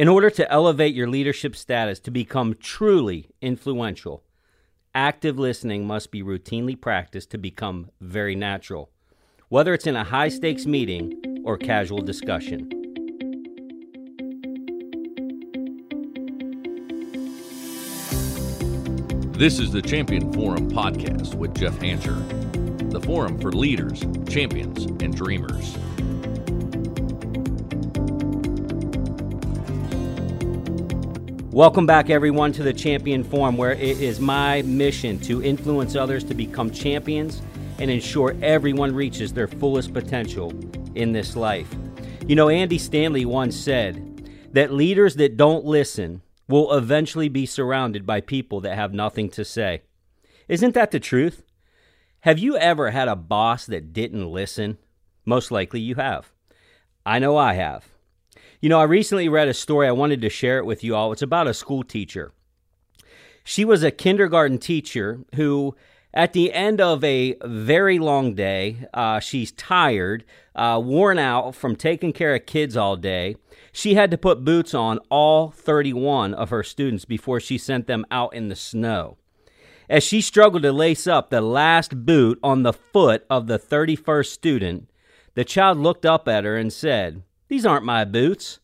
In order to elevate your leadership status to become truly influential, active listening must be routinely practiced to become very natural, whether it's in a high stakes meeting or casual discussion. This is the Champion Forum podcast with Jeff Hancher, the forum for leaders, champions, and dreamers. Welcome back, everyone, to the Champion Forum, where it is my mission to influence others to become champions and ensure everyone reaches their fullest potential in this life. You know, Andy Stanley once said that leaders that don't listen will eventually be surrounded by people that have nothing to say. Isn't that the truth? Have you ever had a boss that didn't listen? Most likely you have. I know I have. You know, I recently read a story. I wanted to share it with you all. It's about a school teacher. She was a kindergarten teacher who, at the end of a very long day, uh, she's tired, uh, worn out from taking care of kids all day. She had to put boots on all 31 of her students before she sent them out in the snow. As she struggled to lace up the last boot on the foot of the 31st student, the child looked up at her and said, these aren't my boots.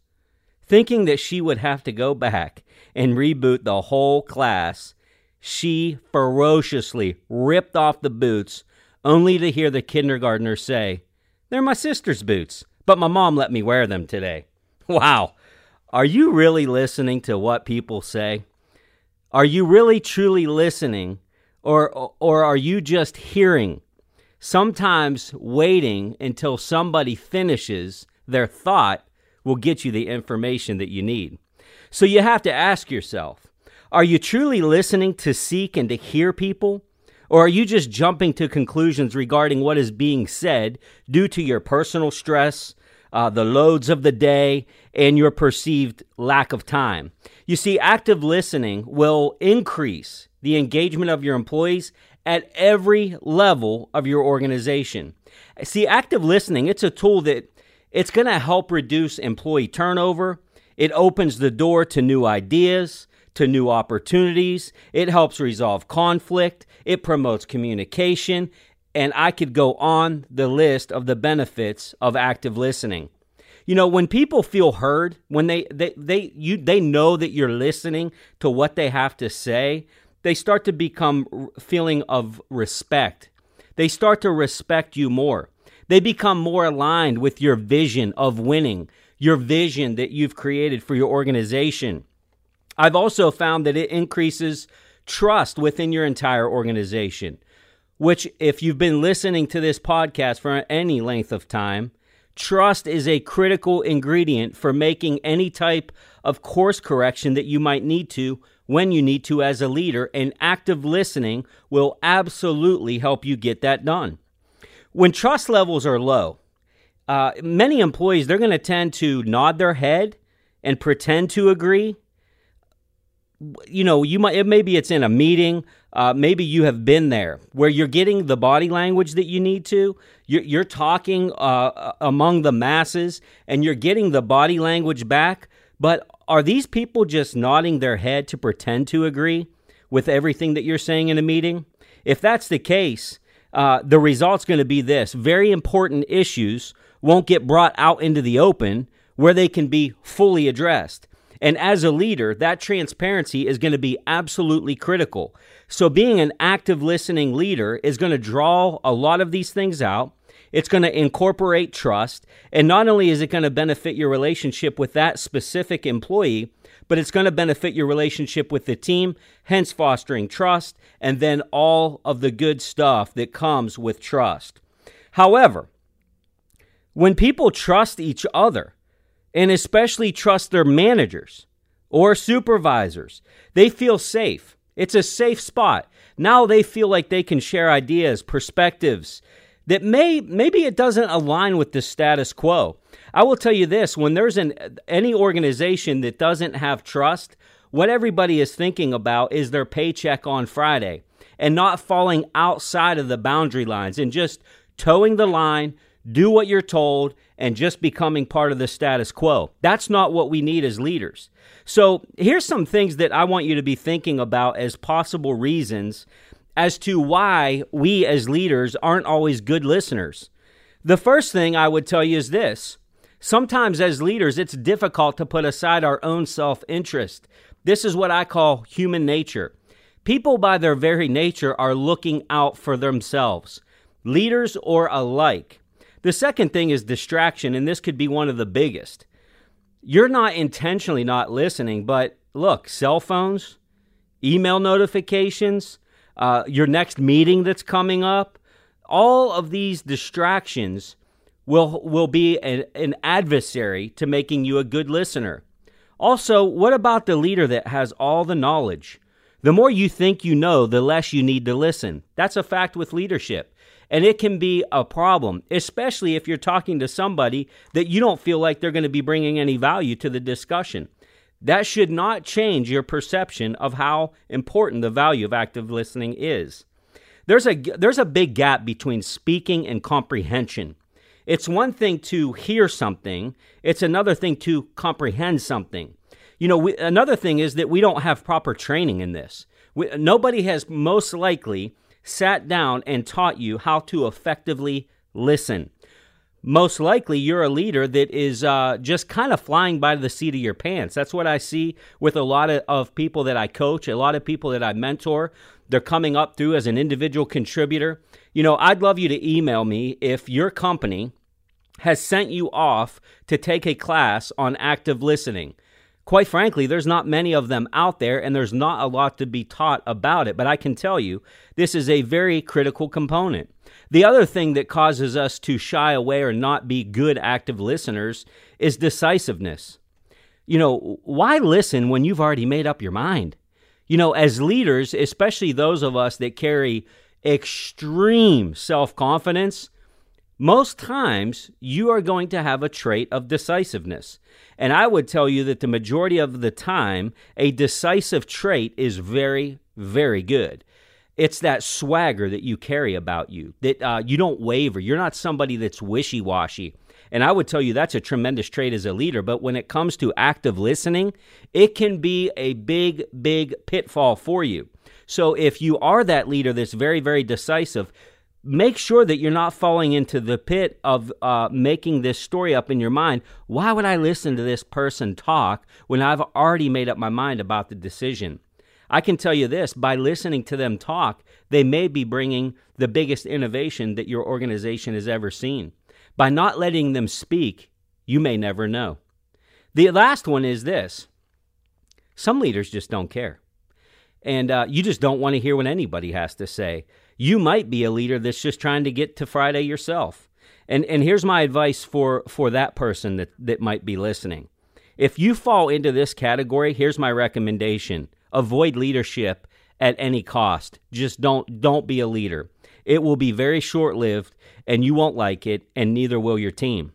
Thinking that she would have to go back and reboot the whole class, she ferociously ripped off the boots, only to hear the kindergartner say, They're my sister's boots, but my mom let me wear them today. Wow. Are you really listening to what people say? Are you really truly listening? Or, or are you just hearing? Sometimes waiting until somebody finishes their thought will get you the information that you need. So you have to ask yourself are you truly listening to seek and to hear people? Or are you just jumping to conclusions regarding what is being said due to your personal stress, uh, the loads of the day, and your perceived lack of time? You see, active listening will increase the engagement of your employees at every level of your organization. See, active listening, it's a tool that it's going to help reduce employee turnover. It opens the door to new ideas, to new opportunities. It helps resolve conflict. It promotes communication. And I could go on the list of the benefits of active listening. You know, when people feel heard, when they, they, they, you, they know that you're listening to what they have to say, they start to become feeling of respect. They start to respect you more. They become more aligned with your vision of winning, your vision that you've created for your organization. I've also found that it increases trust within your entire organization, which, if you've been listening to this podcast for any length of time, trust is a critical ingredient for making any type of course correction that you might need to when you need to as a leader, and active listening will absolutely help you get that done. When trust levels are low, uh, many employees they're going to tend to nod their head and pretend to agree. You know, you might it, maybe it's in a meeting. Uh, maybe you have been there where you're getting the body language that you need to. You're, you're talking uh, among the masses and you're getting the body language back. But are these people just nodding their head to pretend to agree with everything that you're saying in a meeting? If that's the case, uh, the result's going to be this very important issues won't get brought out into the open where they can be fully addressed. And as a leader, that transparency is going to be absolutely critical. So, being an active listening leader is going to draw a lot of these things out. It's going to incorporate trust. And not only is it going to benefit your relationship with that specific employee, but it's going to benefit your relationship with the team, hence fostering trust, and then all of the good stuff that comes with trust. However, when people trust each other, and especially trust their managers or supervisors, they feel safe. It's a safe spot. Now they feel like they can share ideas, perspectives that may maybe it doesn't align with the status quo. I will tell you this when there's an any organization that doesn't have trust, what everybody is thinking about is their paycheck on Friday and not falling outside of the boundary lines and just towing the line, do what you're told, and just becoming part of the status quo. That's not what we need as leaders. So, here's some things that I want you to be thinking about as possible reasons as to why we as leaders aren't always good listeners. The first thing I would tell you is this sometimes as leaders, it's difficult to put aside our own self interest. This is what I call human nature. People, by their very nature, are looking out for themselves, leaders or alike. The second thing is distraction, and this could be one of the biggest. You're not intentionally not listening, but look, cell phones, email notifications, uh, your next meeting that's coming up, all of these distractions will will be an, an adversary to making you a good listener. Also, what about the leader that has all the knowledge? The more you think you know, the less you need to listen. That's a fact with leadership. And it can be a problem, especially if you're talking to somebody that you don't feel like they're going to be bringing any value to the discussion. That should not change your perception of how important the value of active listening is. There's a, there's a big gap between speaking and comprehension. It's one thing to hear something, it's another thing to comprehend something. You know, we, another thing is that we don't have proper training in this. We, nobody has most likely sat down and taught you how to effectively listen. Most likely, you're a leader that is uh, just kind of flying by the seat of your pants. That's what I see with a lot of, of people that I coach, a lot of people that I mentor. They're coming up through as an individual contributor. You know, I'd love you to email me if your company has sent you off to take a class on active listening. Quite frankly, there's not many of them out there, and there's not a lot to be taught about it. But I can tell you, this is a very critical component. The other thing that causes us to shy away or not be good active listeners is decisiveness. You know, why listen when you've already made up your mind? You know, as leaders, especially those of us that carry extreme self confidence, most times you are going to have a trait of decisiveness. And I would tell you that the majority of the time, a decisive trait is very, very good. It's that swagger that you carry about you, that uh, you don't waver. You're not somebody that's wishy washy. And I would tell you that's a tremendous trait as a leader. But when it comes to active listening, it can be a big, big pitfall for you. So if you are that leader that's very, very decisive, make sure that you're not falling into the pit of uh, making this story up in your mind. Why would I listen to this person talk when I've already made up my mind about the decision? I can tell you this by listening to them talk, they may be bringing the biggest innovation that your organization has ever seen. By not letting them speak, you may never know. The last one is this some leaders just don't care. And uh, you just don't want to hear what anybody has to say you might be a leader that's just trying to get to Friday yourself. And and here's my advice for for that person that that might be listening. If you fall into this category, here's my recommendation. Avoid leadership at any cost. Just don't don't be a leader. It will be very short-lived and you won't like it and neither will your team.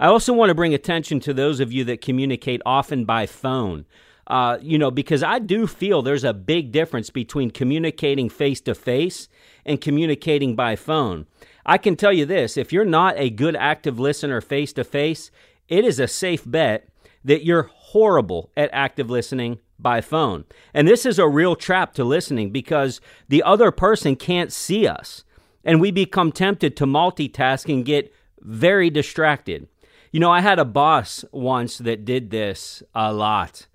I also want to bring attention to those of you that communicate often by phone. Uh, you know, because I do feel there's a big difference between communicating face to face and communicating by phone. I can tell you this if you're not a good active listener face to face, it is a safe bet that you're horrible at active listening by phone. And this is a real trap to listening because the other person can't see us. And we become tempted to multitask and get very distracted. You know, I had a boss once that did this a lot.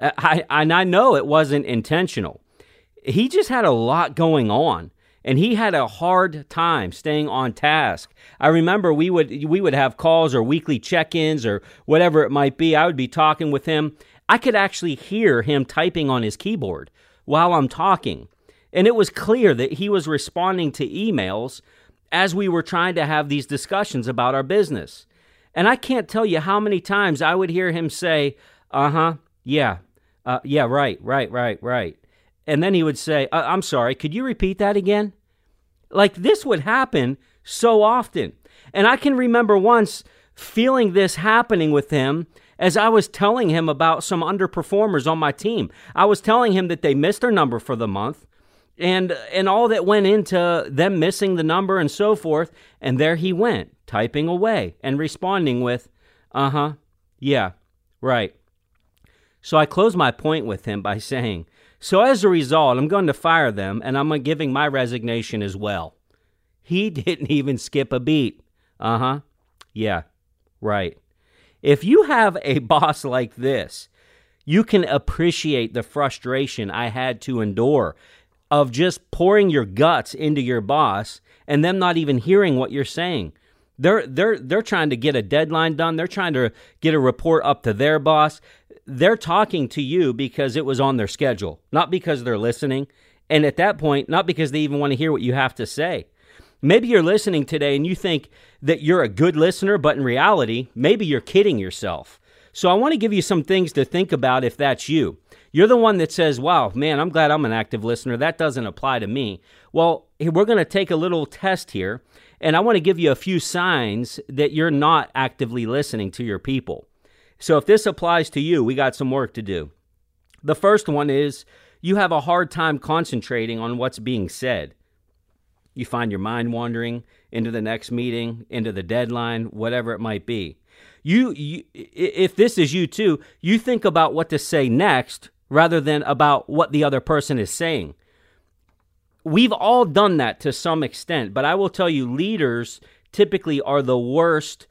Uh, I, and I know it wasn't intentional. He just had a lot going on and he had a hard time staying on task. I remember we would we would have calls or weekly check-ins or whatever it might be. I would be talking with him. I could actually hear him typing on his keyboard while I'm talking. And it was clear that he was responding to emails as we were trying to have these discussions about our business. And I can't tell you how many times I would hear him say, "Uh huh, yeah, uh, yeah, right, right, right, right. And then he would say, uh, I'm sorry, could you repeat that again? Like this would happen so often. And I can remember once feeling this happening with him as I was telling him about some underperformers on my team. I was telling him that they missed their number for the month and and all that went into them missing the number and so forth and there he went typing away and responding with, uh huh, yeah, right. So I close my point with him by saying, So as a result, I'm going to fire them and I'm giving my resignation as well. He didn't even skip a beat. Uh huh, yeah, right. If you have a boss like this, you can appreciate the frustration I had to endure of just pouring your guts into your boss and them not even hearing what you're saying. They're they're they're trying to get a deadline done. They're trying to get a report up to their boss. They're talking to you because it was on their schedule, not because they're listening. And at that point, not because they even want to hear what you have to say. Maybe you're listening today and you think that you're a good listener, but in reality, maybe you're kidding yourself. So I want to give you some things to think about if that's you. You're the one that says, wow, man, I'm glad I'm an active listener. That doesn't apply to me. Well, we're going to take a little test here, and I want to give you a few signs that you're not actively listening to your people. So if this applies to you, we got some work to do. The first one is you have a hard time concentrating on what's being said. You find your mind wandering into the next meeting, into the deadline, whatever it might be. You, you if this is you too, you think about what to say next rather than about what the other person is saying. We've all done that to some extent, but I will tell you, leaders typically are the worst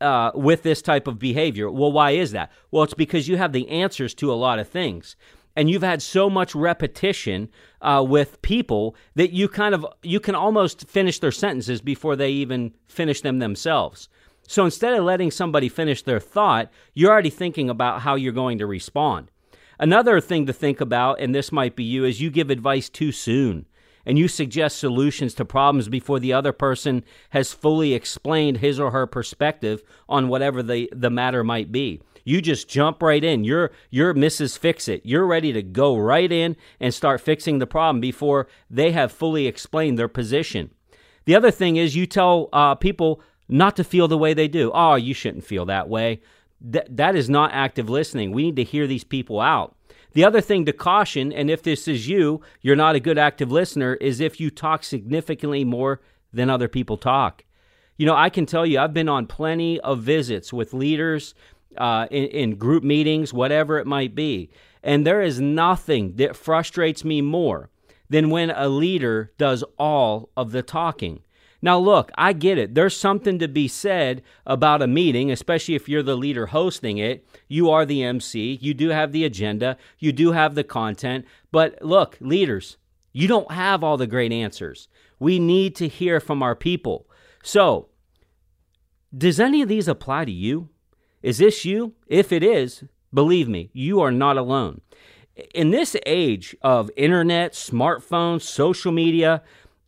uh, with this type of behavior. Well, why is that? Well, it's because you have the answers to a lot of things and you've had so much repetition uh, with people that you kind of you can almost finish their sentences before they even finish them themselves so instead of letting somebody finish their thought you're already thinking about how you're going to respond another thing to think about and this might be you is you give advice too soon and you suggest solutions to problems before the other person has fully explained his or her perspective on whatever the, the matter might be. You just jump right in. You're you're Mrs. Fix It. You're ready to go right in and start fixing the problem before they have fully explained their position. The other thing is you tell uh, people not to feel the way they do. Oh, you shouldn't feel that way. Th- that is not active listening. We need to hear these people out. The other thing to caution, and if this is you, you're not a good active listener, is if you talk significantly more than other people talk. You know, I can tell you, I've been on plenty of visits with leaders uh, in, in group meetings, whatever it might be. And there is nothing that frustrates me more than when a leader does all of the talking. Now, look, I get it. There's something to be said about a meeting, especially if you're the leader hosting it. You are the MC. You do have the agenda. You do have the content. But look, leaders, you don't have all the great answers. We need to hear from our people. So, does any of these apply to you? Is this you? If it is, believe me, you are not alone. In this age of internet, smartphones, social media,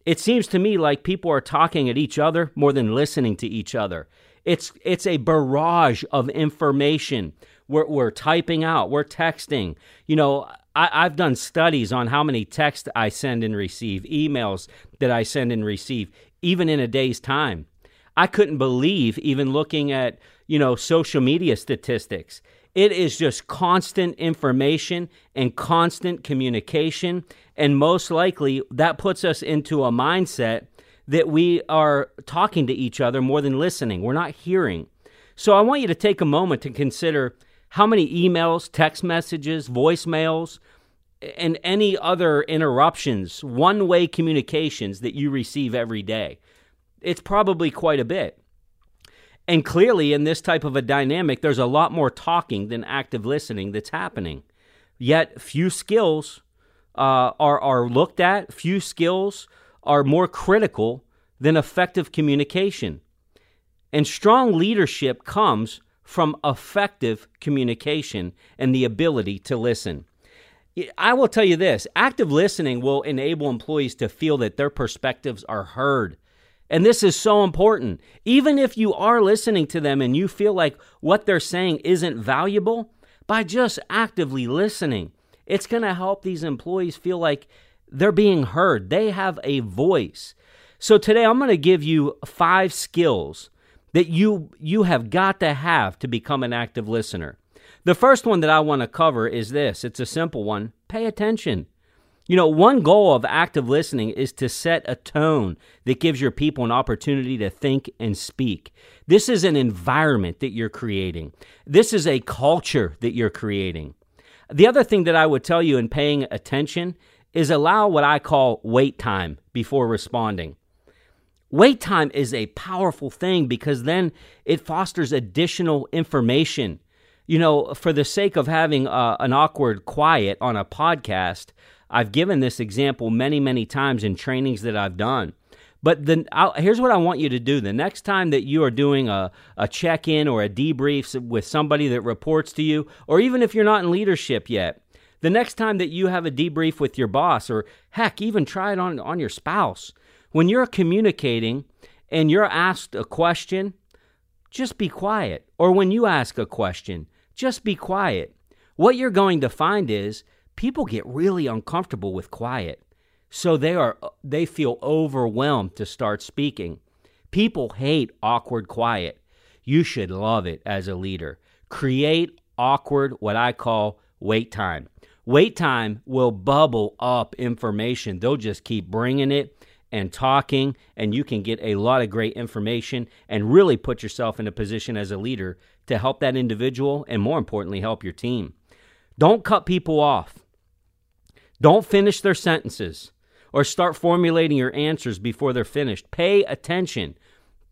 it seems to me like people are talking at each other more than listening to each other. It's it's a barrage of information. We're, we're typing out, we're texting. You know, I, have done studies on how many texts I send and receive, emails that I send and receive, even in a day's time. I couldn't believe, even looking at you know, social media statistics. It is just constant information and constant communication. And most likely, that puts us into a mindset that we are talking to each other more than listening. We're not hearing. So I want you to take a moment to consider how many emails, text messages, voicemails, and any other interruptions, one way communications that you receive every day. It's probably quite a bit. And clearly, in this type of a dynamic, there's a lot more talking than active listening that's happening. Yet, few skills uh, are, are looked at, few skills are more critical than effective communication. And strong leadership comes from effective communication and the ability to listen. I will tell you this active listening will enable employees to feel that their perspectives are heard and this is so important. Even if you are listening to them and you feel like what they're saying isn't valuable, by just actively listening, it's going to help these employees feel like they're being heard. They have a voice. So today I'm going to give you five skills that you you have got to have to become an active listener. The first one that I want to cover is this. It's a simple one. Pay attention. You know, one goal of active listening is to set a tone that gives your people an opportunity to think and speak. This is an environment that you're creating, this is a culture that you're creating. The other thing that I would tell you in paying attention is allow what I call wait time before responding. Wait time is a powerful thing because then it fosters additional information. You know, for the sake of having uh, an awkward quiet on a podcast, I've given this example many, many times in trainings that I've done. But then here's what I want you to do. The next time that you are doing a, a check in or a debrief with somebody that reports to you, or even if you're not in leadership yet, the next time that you have a debrief with your boss, or heck, even try it on, on your spouse, when you're communicating and you're asked a question, just be quiet. Or when you ask a question, just be quiet. What you're going to find is people get really uncomfortable with quiet. So they are uh, they feel overwhelmed to start speaking. People hate awkward quiet. You should love it as a leader. Create awkward what I call wait time. Wait time will bubble up information. They'll just keep bringing it and talking and you can get a lot of great information and really put yourself in a position as a leader to help that individual and more importantly help your team. Don't cut people off. Don't finish their sentences or start formulating your answers before they're finished. Pay attention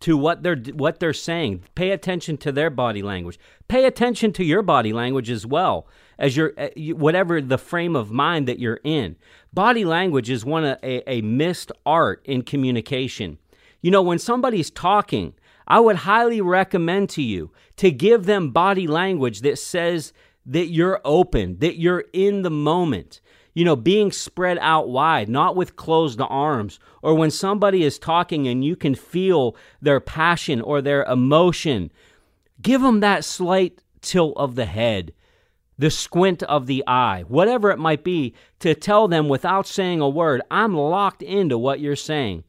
to what they're what they're saying. Pay attention to their body language. Pay attention to your body language as well as your uh, whatever the frame of mind that you're in. Body language is one of a, a missed art in communication. You know, when somebody's talking, I would highly recommend to you to give them body language that says that you're open, that you're in the moment you know, being spread out wide, not with closed arms, or when somebody is talking and you can feel their passion or their emotion, give them that slight tilt of the head, the squint of the eye, whatever it might be, to tell them without saying a word, I'm locked into what you're saying.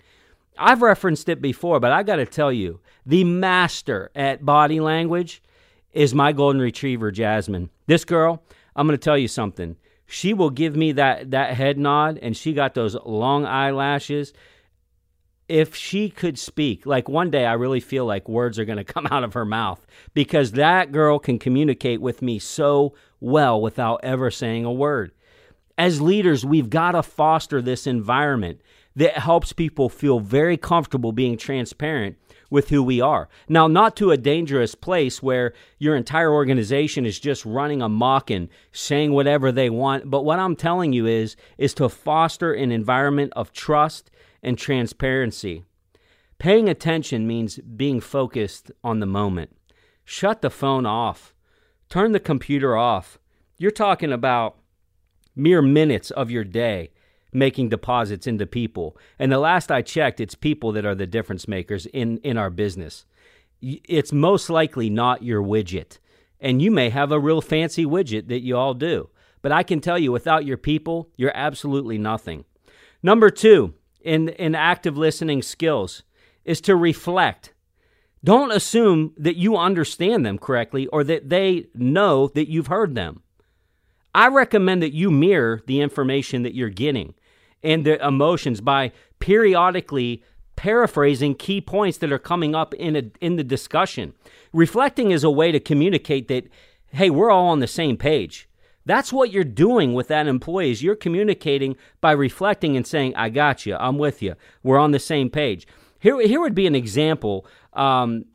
I've referenced it before, but I got to tell you, the master at body language is my golden retriever, Jasmine. This girl, I'm going to tell you something she will give me that that head nod and she got those long eyelashes. If she could speak like one day i really feel like words are going to come out of her mouth because that girl can communicate with me so well without ever saying a word as leaders we've got to foster this environment that helps people feel very comfortable being transparent with who we are. Now, not to a dangerous place where your entire organization is just running amok and saying whatever they want, but what I'm telling you is is to foster an environment of trust and transparency. Paying attention means being focused on the moment. Shut the phone off. Turn the computer off. You're talking about mere minutes of your day making deposits into people. And the last I checked, it's people that are the difference makers in, in our business. It's most likely not your widget. And you may have a real fancy widget that you all do. But I can tell you, without your people, you're absolutely nothing. Number two, in, in active listening skills, is to reflect. Don't assume that you understand them correctly or that they know that you've heard them. I recommend that you mirror the information that you're getting and the emotions by periodically paraphrasing key points that are coming up in a, in the discussion. Reflecting is a way to communicate that hey, we're all on the same page. That's what you're doing with that employee is you're communicating by reflecting and saying, I got you, I'm with you, we're on the same page. Here, here would be an example um,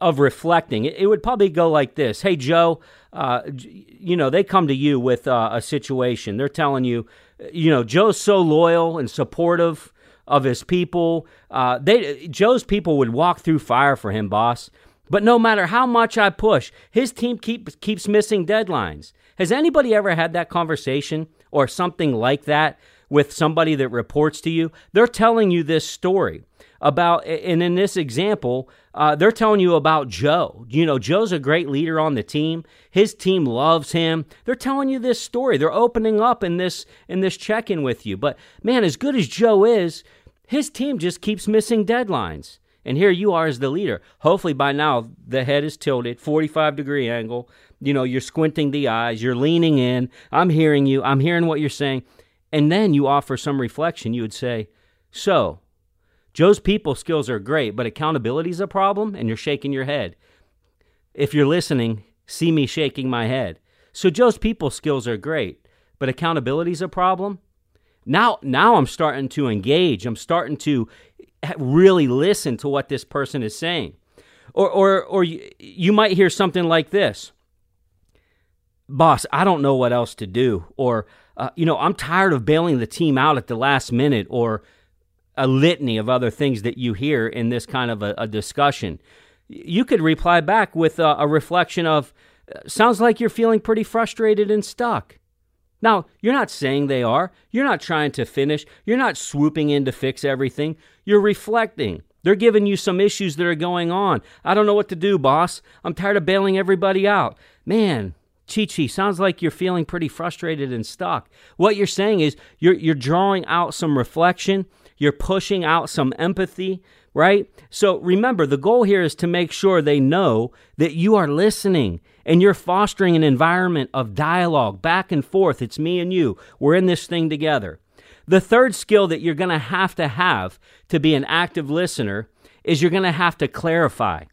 of reflecting. It, would probably go like this Hey, Joe, uh, you know, they come to you with uh, a situation. They're telling you, you know, Joe's so loyal and supportive of his people. Uh, they Joe's people would walk through fire for him, boss. But no matter how much I push, his team keeps keeps missing deadlines. Has anybody ever had that conversation or something like that with somebody that reports to you? They're telling you this story about, and in this example, uh, they're telling you about Joe. You know, Joe's a great leader on the team. His team loves him. They're telling you this story. They're opening up in this in this check-in with you. But man, as good as Joe is, his team just keeps missing deadlines. And here you are as the leader. Hopefully by now the head is tilted, 45 degree angle. You know, you're squinting the eyes, you're leaning in. I'm hearing you. I'm hearing what you're saying. and then you offer some reflection, you would say, So, Joe's people skills are great, but accountability is a problem, and you're shaking your head. If you're listening, see me shaking my head. So, Joe's people skills are great, but accountability is a problem. Now, now I'm starting to engage. I'm starting to really listen to what this person is saying. Or, or, or you, you might hear something like this Boss, I don't know what else to do. Or, uh, you know, I'm tired of bailing the team out at the last minute. Or a litany of other things that you hear in this kind of a, a discussion. You could reply back with a, a reflection of, uh, sounds like you're feeling pretty frustrated and stuck. Now, you're not saying they are. You're not trying to finish. You're not swooping in to fix everything. You're reflecting. They're giving you some issues that are going on. I don't know what to do, boss. I'm tired of bailing everybody out. Man, Chi Chi, sounds like you're feeling pretty frustrated and stuck. What you're saying is you're, you're drawing out some reflection, you're pushing out some empathy, right? So remember, the goal here is to make sure they know that you are listening and you're fostering an environment of dialogue back and forth. It's me and you. We're in this thing together. The third skill that you're going to have to have to be an active listener is you're going to have to clarify.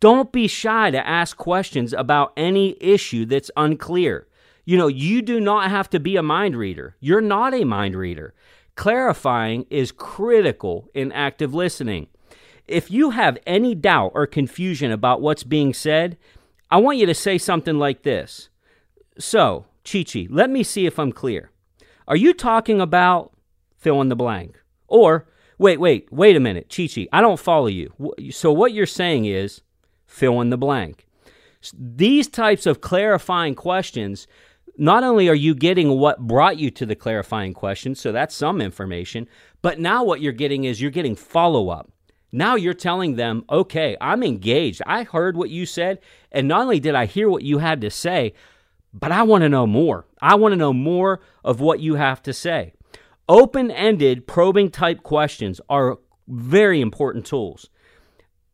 Don't be shy to ask questions about any issue that's unclear. You know, you do not have to be a mind reader. You're not a mind reader. Clarifying is critical in active listening. If you have any doubt or confusion about what's being said, I want you to say something like this. So, Chi Chi, let me see if I'm clear. Are you talking about fill in the blank? Or, wait, wait, wait a minute, Chi Chi, I don't follow you. So, what you're saying is fill in the blank. These types of clarifying questions not only are you getting what brought you to the clarifying question, so that's some information, but now what you're getting is you're getting follow up. Now you're telling them, okay, I'm engaged. I heard what you said, and not only did I hear what you had to say, but I want to know more. I want to know more of what you have to say. Open ended, probing type questions are very important tools.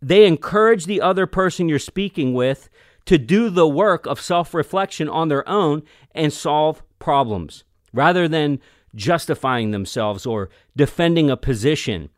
They encourage the other person you're speaking with to do the work of self reflection on their own and solve problems rather than justifying themselves or defending a position.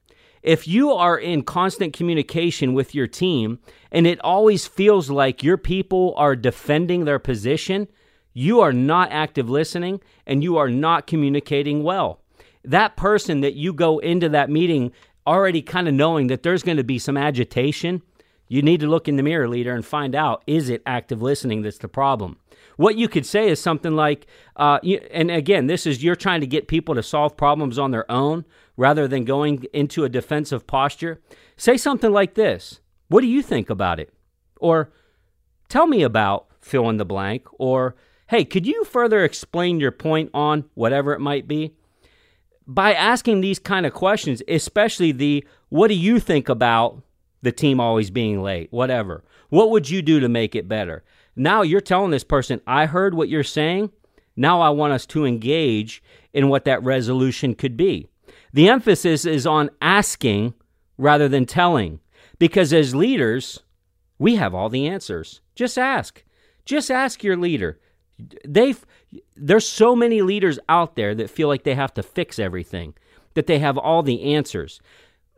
If you are in constant communication with your team and it always feels like your people are defending their position, you are not active listening and you are not communicating well. That person that you go into that meeting already kind of knowing that there's going to be some agitation you need to look in the mirror, leader, and find out is it active listening that's the problem? What you could say is something like, uh, you, and again, this is you're trying to get people to solve problems on their own rather than going into a defensive posture. Say something like this What do you think about it? Or tell me about fill in the blank. Or hey, could you further explain your point on whatever it might be? By asking these kind of questions, especially the what do you think about the team always being late, whatever. What would you do to make it better? Now you're telling this person, I heard what you're saying. Now I want us to engage in what that resolution could be. The emphasis is on asking rather than telling, because as leaders, we have all the answers. Just ask. Just ask your leader. They there's so many leaders out there that feel like they have to fix everything, that they have all the answers.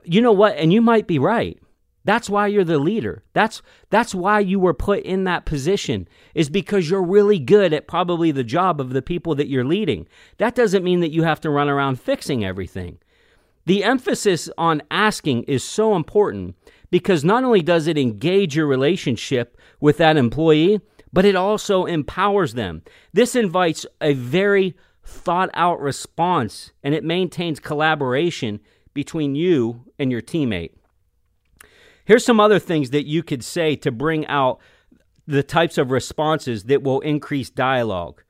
You know what? And you might be right. That's why you're the leader. That's that's why you were put in that position is because you're really good at probably the job of the people that you're leading. That doesn't mean that you have to run around fixing everything. The emphasis on asking is so important because not only does it engage your relationship with that employee, but it also empowers them. This invites a very thought out response and it maintains collaboration between you and your teammate. Here's some other things that you could say to bring out the types of responses that will increase dialogue.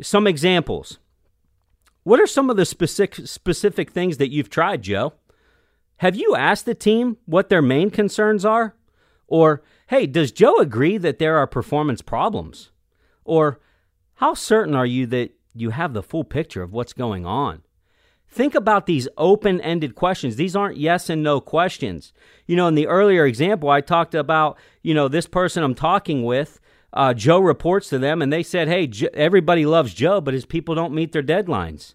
Some examples. What are some of the specific specific things that you've tried, Joe? Have you asked the team what their main concerns are? Or, hey, does Joe agree that there are performance problems? Or, how certain are you that you have the full picture of what's going on? Think about these open ended questions. These aren't yes and no questions. You know, in the earlier example, I talked about, you know, this person I'm talking with. Uh, Joe reports to them and they said, hey, everybody loves Joe, but his people don't meet their deadlines.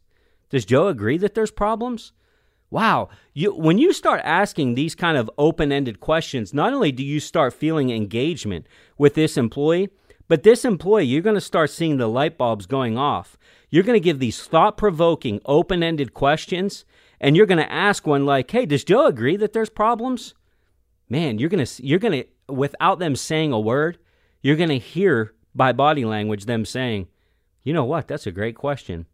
Does Joe agree that there's problems? Wow, you when you start asking these kind of open-ended questions, not only do you start feeling engagement with this employee, but this employee, you're going to start seeing the light bulbs going off. You're going to give these thought-provoking, open-ended questions, and you're going to ask one like, "Hey, does Joe agree that there's problems?" Man, you're going to you're going to without them saying a word, you're going to hear by body language them saying, "You know what? That's a great question.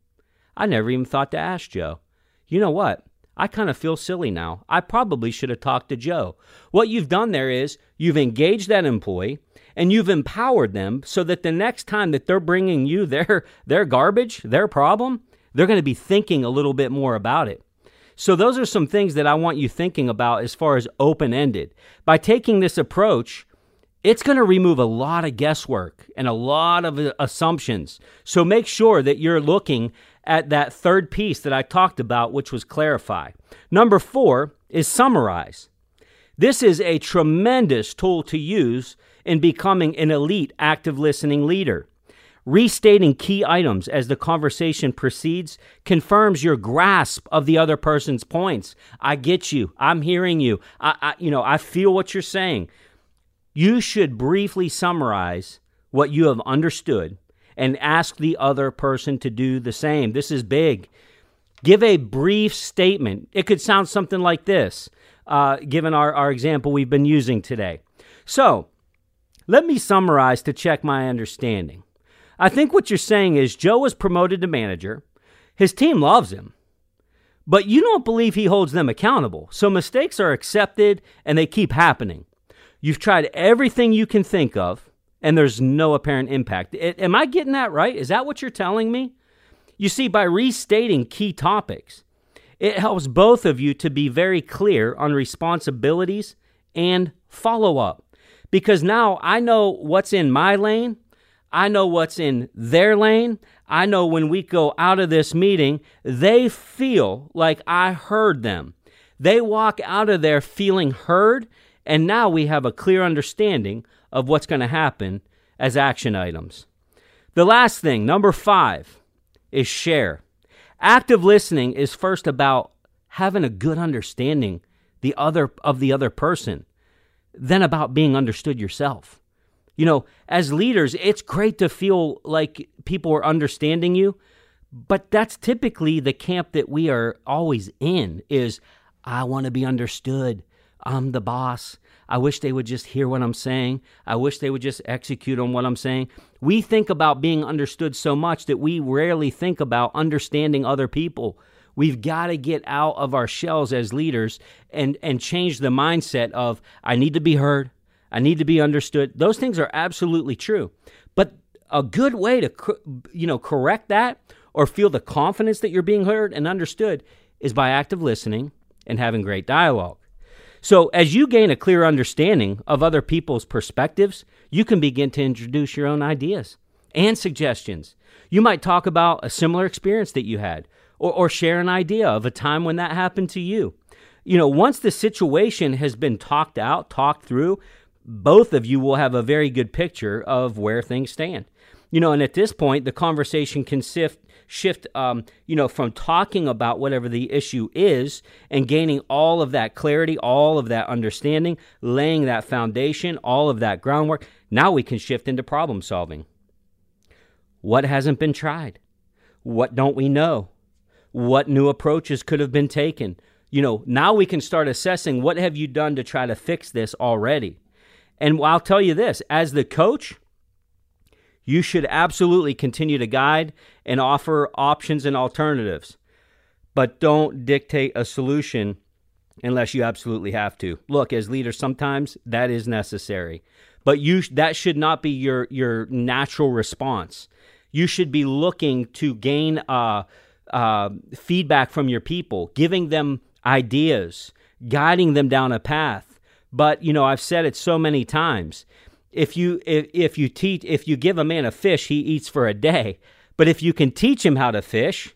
I never even thought to ask Joe." You know what? I kind of feel silly now. I probably should have talked to Joe. What you've done there is you've engaged that employee and you've empowered them so that the next time that they're bringing you their their garbage, their problem, they're going to be thinking a little bit more about it. So those are some things that I want you thinking about as far as open-ended. By taking this approach, it's going to remove a lot of guesswork and a lot of uh, assumptions. So make sure that you're looking at that third piece that I talked about, which was clarify. Number four is summarize. This is a tremendous tool to use in becoming an elite active listening leader. Restating key items as the conversation proceeds confirms your grasp of the other person's points. I get you. I'm hearing you. I, I, you know, I feel what you're saying. You should briefly summarize what you have understood and ask the other person to do the same. This is big. Give a brief statement. It could sound something like this, uh, given our, our example we've been using today. So, let me summarize to check my understanding. I think what you're saying is Joe was promoted to manager. His team loves him, but you don't believe he holds them accountable. So mistakes are accepted and they keep happening. You've tried everything you can think of and there's no apparent impact. am I getting that right? Is that what you're telling me? You see, by restating key topics, it helps both of you to be very clear on responsibilities and follow up. Because now I know what's in my lane, I know what's in their lane. I know when we go out of this meeting, they feel like I heard them. They walk out of there feeling heard, and now we have a clear understanding of what's going to happen as action items. The last thing, number five, is share. Active listening is first about having a good understanding the other of the other person, then about being understood yourself. You know, as leaders, it's great to feel like people are understanding you, but that's typically the camp that we are always in is I want to be understood. I'm the boss. I wish they would just hear what I'm saying. I wish they would just execute on what I'm saying. We think about being understood so much that we rarely think about understanding other people. We've got to get out of our shells as leaders and, and change the mindset of, I need to be heard. I need to be understood. Those things are absolutely true. But a good way to, you know, correct that or feel the confidence that you're being heard and understood is by active listening and having great dialogue. So, as you gain a clear understanding of other people's perspectives, you can begin to introduce your own ideas and suggestions. You might talk about a similar experience that you had or, or share an idea of a time when that happened to you. You know, once the situation has been talked out, talked through, both of you will have a very good picture of where things stand. You know, and at this point, the conversation can sift shift, um, you know, from talking about whatever the issue is and gaining all of that clarity, all of that understanding, laying that foundation, all of that groundwork. Now we can shift into problem solving. What hasn't been tried? What don't we know? What new approaches could have been taken? You know, now we can start assessing what have you done to try to fix this already. And I'll tell you this, as the coach, you should absolutely continue to guide and offer options and alternatives, but don't dictate a solution unless you absolutely have to. Look, as leaders, sometimes that is necessary, but you that should not be your your natural response. You should be looking to gain uh, uh, feedback from your people, giving them ideas, guiding them down a path. But you know, I've said it so many times if you if, if you teach if you give a man a fish, he eats for a day. But if you can teach him how to fish,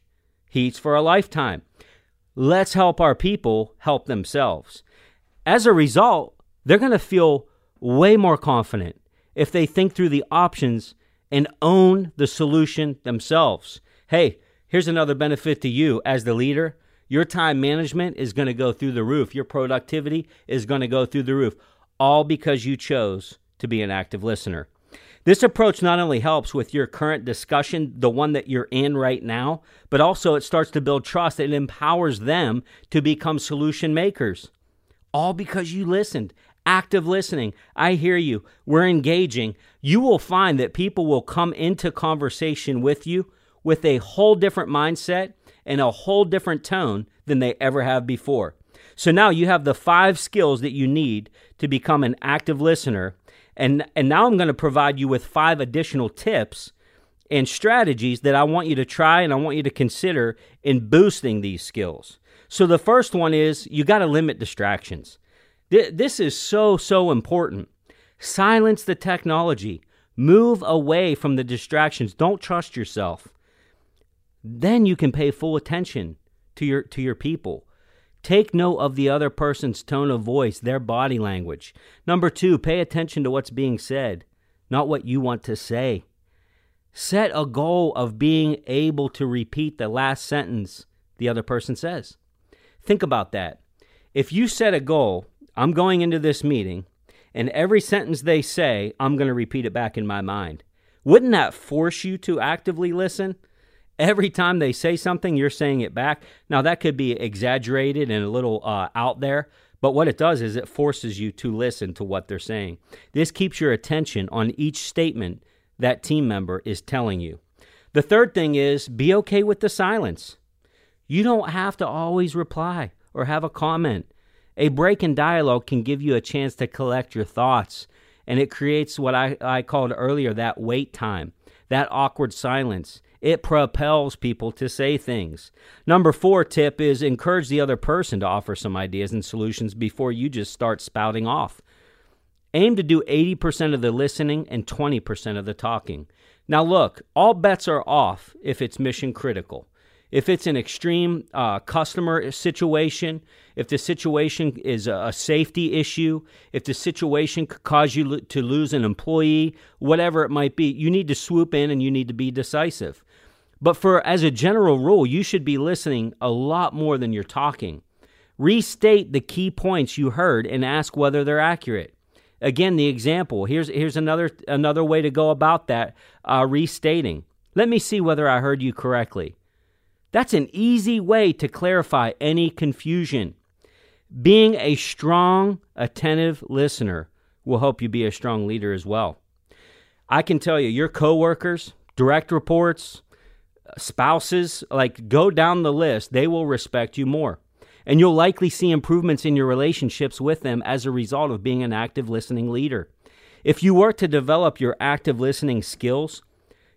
he eats for a lifetime. Let's help our people help themselves. As a result, they're going to feel way more confident if they think through the options and own the solution themselves. Hey, Here's another benefit to you as the leader your time management is going to go through the roof, your productivity is going to go through the roof, all because you chose to be an active listener. This approach not only helps with your current discussion, the one that you're in right now, but also it starts to build trust. It empowers them to become solution makers. All because you listened. Active listening. I hear you. We're engaging. You will find that people will come into conversation with you with a whole different mindset and a whole different tone than they ever have before. So now you have the five skills that you need to become an active listener. And, and now I'm going to provide you with five additional tips and strategies that I want you to try and I want you to consider in boosting these skills. So the first one is you got to limit distractions. This is so, so important. Silence the technology. Move away from the distractions. Don't trust yourself then you can pay full attention to your to your people. Take note of the other person's tone of voice, their body language. Number 2, pay attention to what's being said, not what you want to say. Set a goal of being able to repeat the last sentence the other person says. Think about that. If you set a goal, I'm going into this meeting, and every sentence they say, I'm going to repeat it back in my mind. Wouldn't that force you to actively listen? Every time they say something, you're saying it back. Now, that could be exaggerated and a little uh, out there, but what it does is it forces you to listen to what they're saying. This keeps your attention on each statement that team member is telling you. The third thing is be okay with the silence. You don't have to always reply or have a comment. A break in dialogue can give you a chance to collect your thoughts, and it creates what I, I called earlier that wait time, that awkward silence. It propels people to say things. Number four tip is encourage the other person to offer some ideas and solutions before you just start spouting off. Aim to do 80% of the listening and 20% of the talking. Now, look, all bets are off if it's mission critical. If it's an extreme uh, customer situation, if the situation is a safety issue, if the situation could cause you to lose an employee, whatever it might be, you need to swoop in and you need to be decisive. But for as a general rule, you should be listening a lot more than you're talking. Restate the key points you heard and ask whether they're accurate. Again, the example. Here's here's another another way to go about that. Uh, restating. Let me see whether I heard you correctly. That's an easy way to clarify any confusion. Being a strong, attentive listener will help you be a strong leader as well. I can tell you, your coworkers, direct reports, spouses, like go down the list, they will respect you more. And you'll likely see improvements in your relationships with them as a result of being an active listening leader. If you work to develop your active listening skills,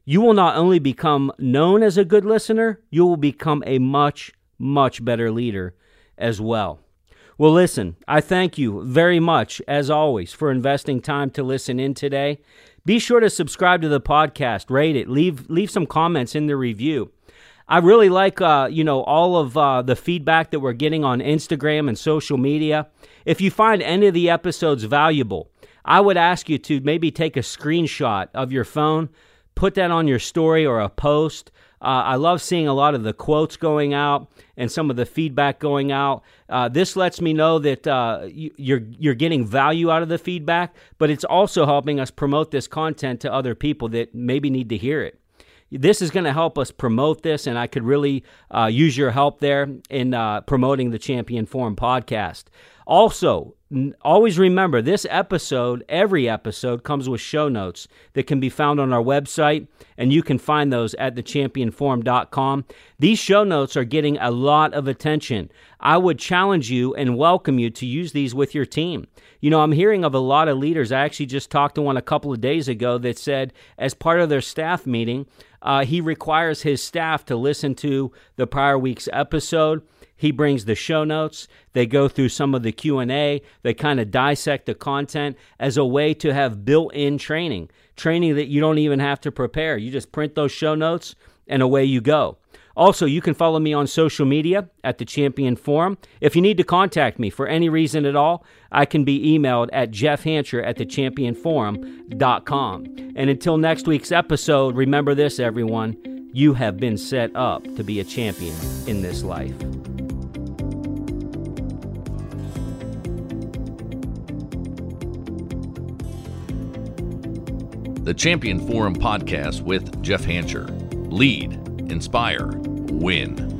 you will not only become known as a good listener, you will become a much, much better leader as well. Well, listen, I thank you very much, as always, for investing time to listen in today. Be sure to subscribe to the podcast, rate it, leave leave some comments in the review. I really like uh, you know all of uh, the feedback that we're getting on Instagram and social media. If you find any of the episodes valuable, I would ask you to maybe take a screenshot of your phone, put that on your story or a post. Uh, I love seeing a lot of the quotes going out and some of the feedback going out. Uh, this lets me know that uh, you're you're getting value out of the feedback, but it's also helping us promote this content to other people that maybe need to hear it. This is going to help us promote this, and I could really uh, use your help there in uh, promoting the Champion Forum podcast. Also, always remember this episode, every episode, comes with show notes that can be found on our website, and you can find those at thechampionforum.com. These show notes are getting a lot of attention. I would challenge you and welcome you to use these with your team. You know, I'm hearing of a lot of leaders. I actually just talked to one a couple of days ago that said, as part of their staff meeting, uh, he requires his staff to listen to the prior week's episode he brings the show notes. They go through some of the Q&A. They kind of dissect the content as a way to have built-in training, training that you don't even have to prepare. You just print those show notes and away you go. Also, you can follow me on social media at the Champion Forum. If you need to contact me for any reason at all, I can be emailed at jeffhancher at thechampionforum.com. And until next week's episode, remember this, everyone You have been set up to be a champion in this life. The Champion Forum podcast with Jeff Hancher. Lead, inspire, win.